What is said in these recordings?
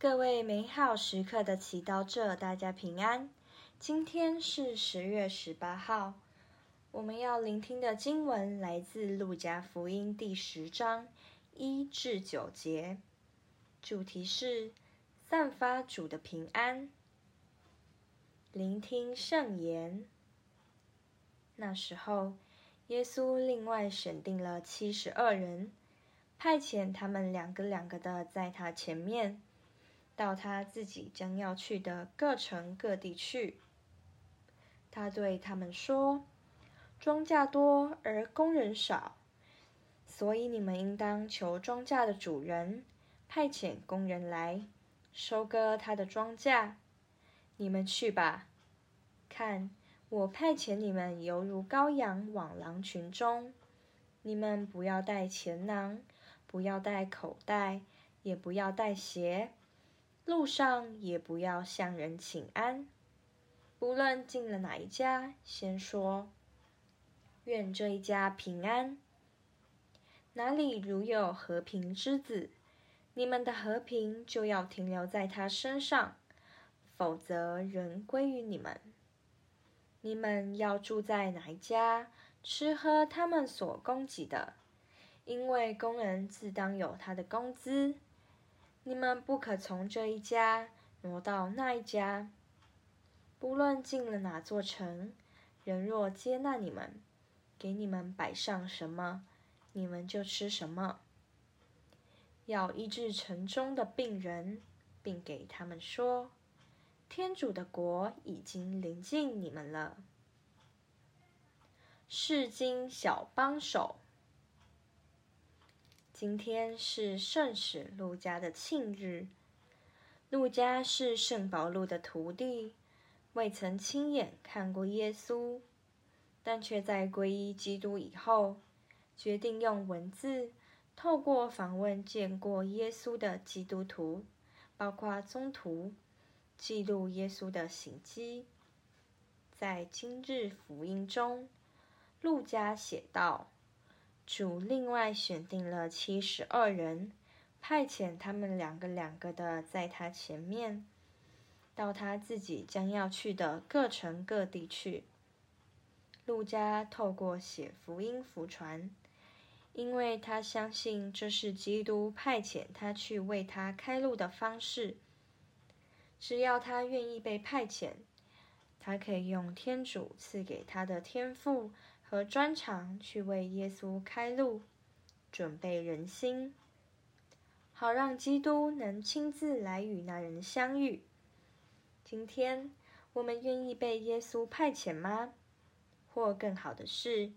各位美好时刻的祈祷者，大家平安。今天是十月十八号，我们要聆听的经文来自《路加福音》第十章一至九节，主题是散发主的平安。聆听圣言。那时候，耶稣另外选定了七十二人，派遣他们两个两个的在他前面。到他自己将要去的各城各地去。他对他们说：“庄稼多而工人少，所以你们应当求庄稼的主人派遣工人来收割他的庄稼。你们去吧，看，我派遣你们犹如羔羊往狼群中。你们不要带钱囊，不要带口袋，也不要带鞋。”路上也不要向人请安，不论进了哪一家，先说：“愿这一家平安。”哪里如有和平之子，你们的和平就要停留在他身上，否则人归于你们。你们要住在哪一家，吃喝他们所供给的，因为工人自当有他的工资。你们不可从这一家挪到那一家。不论进了哪座城，人若接纳你们，给你们摆上什么，你们就吃什么。要医治城中的病人，并给他们说：天主的国已经临近你们了。世经小帮手。今天是圣史路加的庆日。路加是圣保禄的徒弟，未曾亲眼看过耶稣，但却在皈依基督以后，决定用文字透过访问见过耶稣的基督徒，包括宗徒，记录耶稣的行迹。在今日福音中，路加写道。主另外选定了七十二人，派遣他们两个两个的在他前面，到他自己将要去的各城各地去。路加透过写福音福传，因为他相信这是基督派遣他去为他开路的方式。只要他愿意被派遣，他可以用天主赐给他的天赋。和专长去为耶稣开路，准备人心，好让基督能亲自来与那人相遇。今天我们愿意被耶稣派遣吗？或更好的是，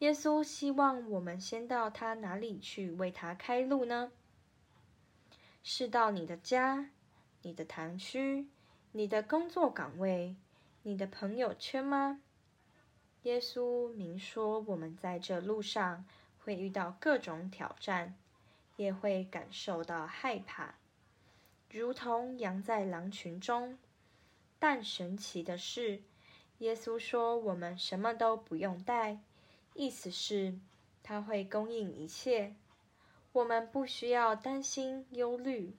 耶稣希望我们先到他哪里去为他开路呢？是到你的家、你的堂区、你的工作岗位、你的朋友圈吗？耶稣明说，我们在这路上会遇到各种挑战，也会感受到害怕，如同羊在狼群中。但神奇的是，耶稣说我们什么都不用带，意思是他会供应一切，我们不需要担心忧虑。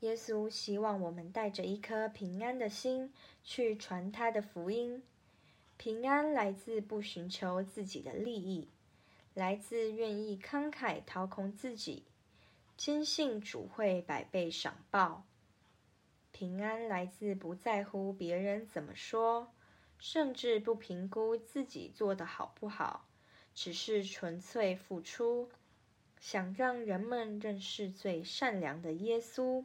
耶稣希望我们带着一颗平安的心去传他的福音。平安来自不寻求自己的利益，来自愿意慷慨掏空自己，坚信主会百倍赏报。平安来自不在乎别人怎么说，甚至不评估自己做的好不好，只是纯粹付出，想让人们认识最善良的耶稣。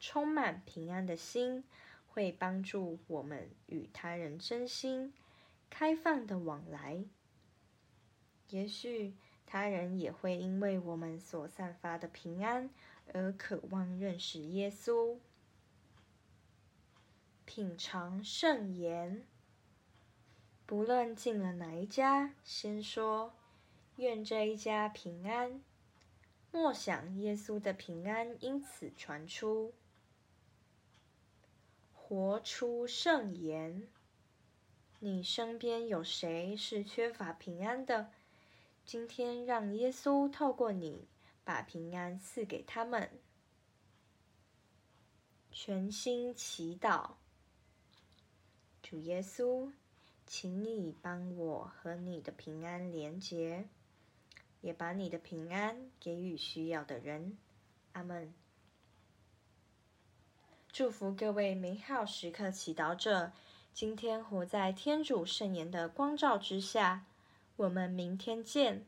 充满平安的心。会帮助我们与他人真心、开放的往来。也许他人也会因为我们所散发的平安而渴望认识耶稣。品尝圣言，不论进了哪一家，先说愿这一家平安。默想耶稣的平安因此传出。活出圣言。你身边有谁是缺乏平安的？今天让耶稣透过你，把平安赐给他们。全心祈祷，主耶稣，请你帮我和你的平安连结，也把你的平安给予需要的人。阿门。祝福各位美好时刻祈祷者，今天活在天主圣言的光照之下。我们明天见。